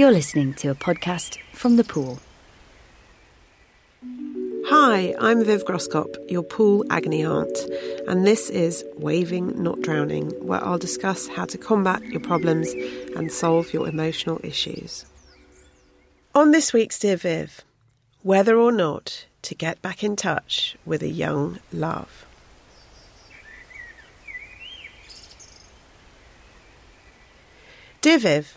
You're listening to a podcast from the pool. Hi, I'm Viv Groskop, your pool agony aunt, and this is Waving Not Drowning, where I'll discuss how to combat your problems and solve your emotional issues. On this week's Dear Viv, whether or not to get back in touch with a young love. Dear Viv,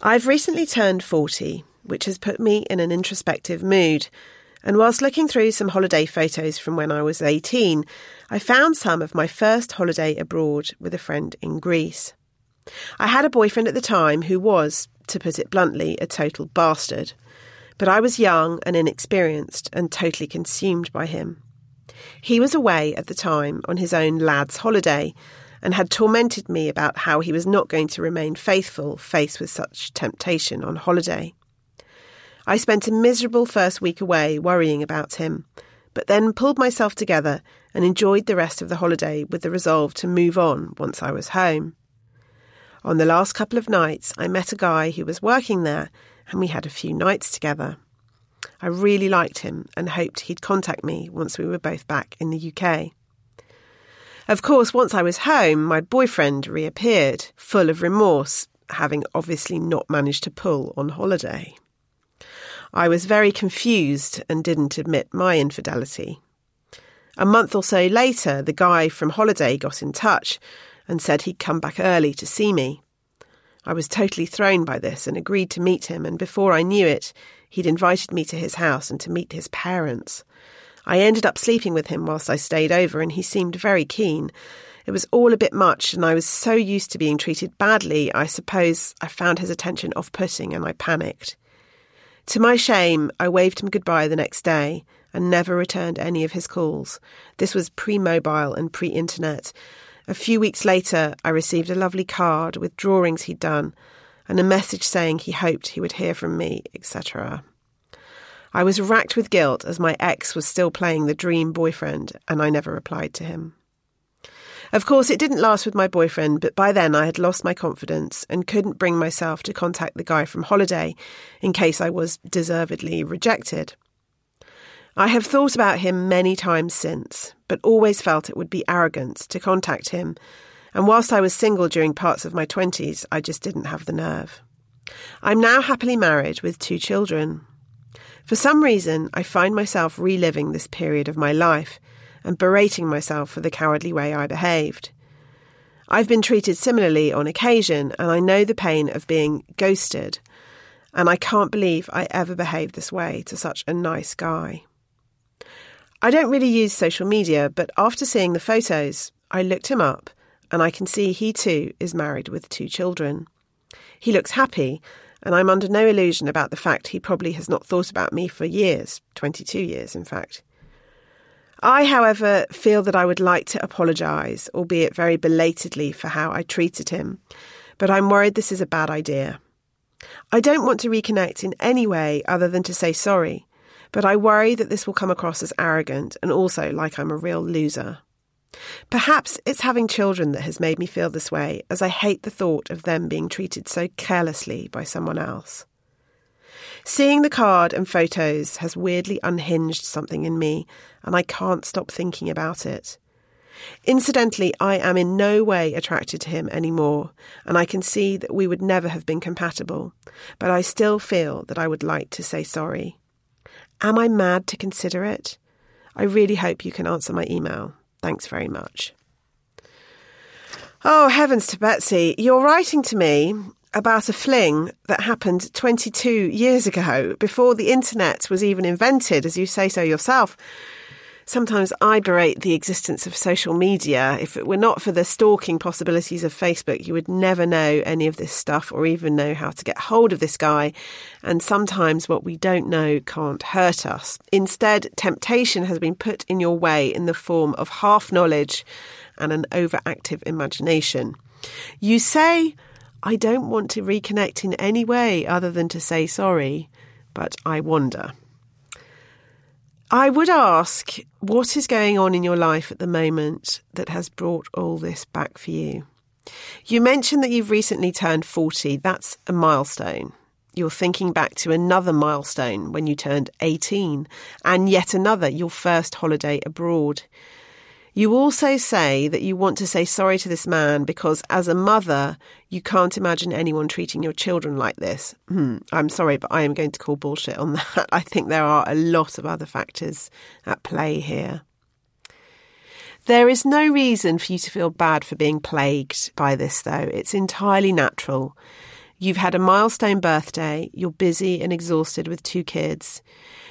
I've recently turned 40, which has put me in an introspective mood. And whilst looking through some holiday photos from when I was 18, I found some of my first holiday abroad with a friend in Greece. I had a boyfriend at the time who was, to put it bluntly, a total bastard. But I was young and inexperienced and totally consumed by him. He was away at the time on his own lad's holiday and had tormented me about how he was not going to remain faithful faced with such temptation on holiday. I spent a miserable first week away worrying about him, but then pulled myself together and enjoyed the rest of the holiday with the resolve to move on once I was home. On the last couple of nights, I met a guy who was working there and we had a few nights together. I really liked him and hoped he'd contact me once we were both back in the UK. Of course, once I was home, my boyfriend reappeared, full of remorse, having obviously not managed to pull on holiday. I was very confused and didn't admit my infidelity. A month or so later, the guy from holiday got in touch and said he'd come back early to see me. I was totally thrown by this and agreed to meet him, and before I knew it, he'd invited me to his house and to meet his parents. I ended up sleeping with him whilst I stayed over, and he seemed very keen. It was all a bit much, and I was so used to being treated badly, I suppose I found his attention off putting and I panicked. To my shame, I waved him goodbye the next day and never returned any of his calls. This was pre mobile and pre internet. A few weeks later, I received a lovely card with drawings he'd done and a message saying he hoped he would hear from me, etc. I was racked with guilt as my ex was still playing the dream boyfriend and I never replied to him. Of course, it didn't last with my boyfriend, but by then I had lost my confidence and couldn't bring myself to contact the guy from holiday in case I was deservedly rejected. I have thought about him many times since, but always felt it would be arrogant to contact him, and whilst I was single during parts of my twenties, I just didn't have the nerve. I'm now happily married with two children. For some reason, I find myself reliving this period of my life and berating myself for the cowardly way I behaved. I've been treated similarly on occasion, and I know the pain of being ghosted, and I can't believe I ever behaved this way to such a nice guy. I don't really use social media, but after seeing the photos, I looked him up and I can see he too is married with two children. He looks happy, and I'm under no illusion about the fact he probably has not thought about me for years 22 years, in fact. I, however, feel that I would like to apologise, albeit very belatedly, for how I treated him, but I'm worried this is a bad idea. I don't want to reconnect in any way other than to say sorry, but I worry that this will come across as arrogant and also like I'm a real loser. Perhaps it's having children that has made me feel this way, as I hate the thought of them being treated so carelessly by someone else. Seeing the card and photos has weirdly unhinged something in me, and I can't stop thinking about it. Incidentally, I am in no way attracted to him anymore, and I can see that we would never have been compatible, but I still feel that I would like to say sorry. Am I mad to consider it? I really hope you can answer my email. Thanks very much. Oh, heavens to Betsy, you're writing to me about a fling that happened 22 years ago, before the internet was even invented, as you say so yourself. Sometimes I berate the existence of social media. If it were not for the stalking possibilities of Facebook, you would never know any of this stuff or even know how to get hold of this guy. And sometimes what we don't know can't hurt us. Instead, temptation has been put in your way in the form of half knowledge and an overactive imagination. You say, I don't want to reconnect in any way other than to say sorry, but I wonder. I would ask what is going on in your life at the moment that has brought all this back for you? You mentioned that you've recently turned 40. That's a milestone. You're thinking back to another milestone when you turned 18, and yet another, your first holiday abroad. You also say that you want to say sorry to this man because, as a mother, you can't imagine anyone treating your children like this. Hmm, I'm sorry, but I am going to call bullshit on that. I think there are a lot of other factors at play here. There is no reason for you to feel bad for being plagued by this, though. It's entirely natural. You've had a milestone birthday, you're busy and exhausted with two kids.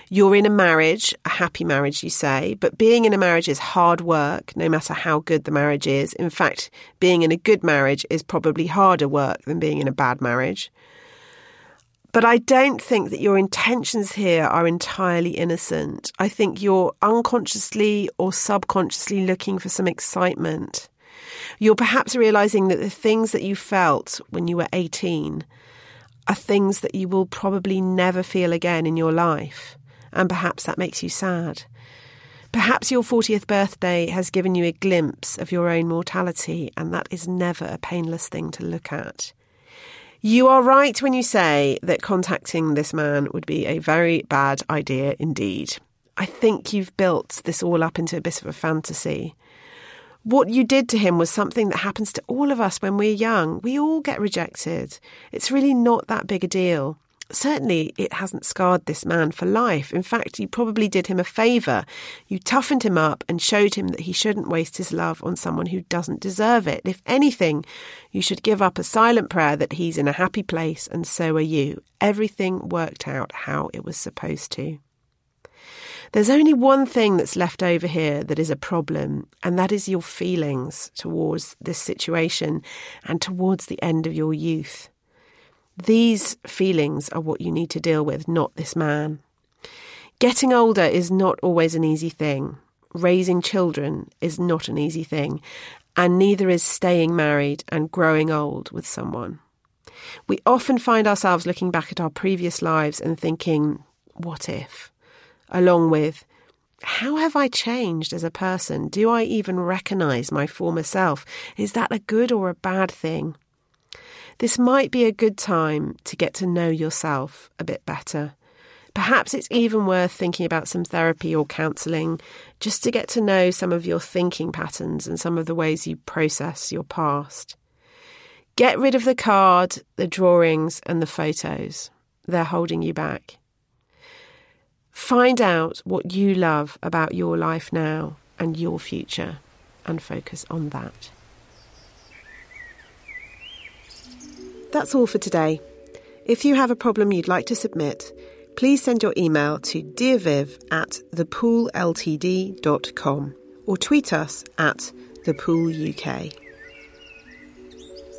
You're in a marriage, a happy marriage, you say, but being in a marriage is hard work, no matter how good the marriage is. In fact, being in a good marriage is probably harder work than being in a bad marriage. But I don't think that your intentions here are entirely innocent. I think you're unconsciously or subconsciously looking for some excitement. You're perhaps realizing that the things that you felt when you were 18 are things that you will probably never feel again in your life and perhaps that makes you sad. Perhaps your 40th birthday has given you a glimpse of your own mortality, and that is never a painless thing to look at. You are right when you say that contacting this man would be a very bad idea indeed. I think you've built this all up into a bit of a fantasy. What you did to him was something that happens to all of us when we're young. We all get rejected. It's really not that big a deal. Certainly, it hasn't scarred this man for life. In fact, you probably did him a favour. You toughened him up and showed him that he shouldn't waste his love on someone who doesn't deserve it. If anything, you should give up a silent prayer that he's in a happy place and so are you. Everything worked out how it was supposed to. There's only one thing that's left over here that is a problem, and that is your feelings towards this situation and towards the end of your youth. These feelings are what you need to deal with, not this man. Getting older is not always an easy thing. Raising children is not an easy thing, and neither is staying married and growing old with someone. We often find ourselves looking back at our previous lives and thinking, what if? Along with, how have I changed as a person? Do I even recognise my former self? Is that a good or a bad thing? This might be a good time to get to know yourself a bit better. Perhaps it's even worth thinking about some therapy or counselling just to get to know some of your thinking patterns and some of the ways you process your past. Get rid of the card, the drawings, and the photos. They're holding you back. Find out what you love about your life now and your future and focus on that. That's all for today. If you have a problem you'd like to submit, please send your email to dearviv at thepoolltd.com or tweet us at thepooluk.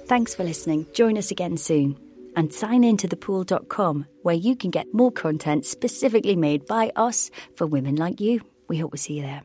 Thanks for listening. Join us again soon. And sign in to thepool.com where you can get more content specifically made by us for women like you. We hope we see you there.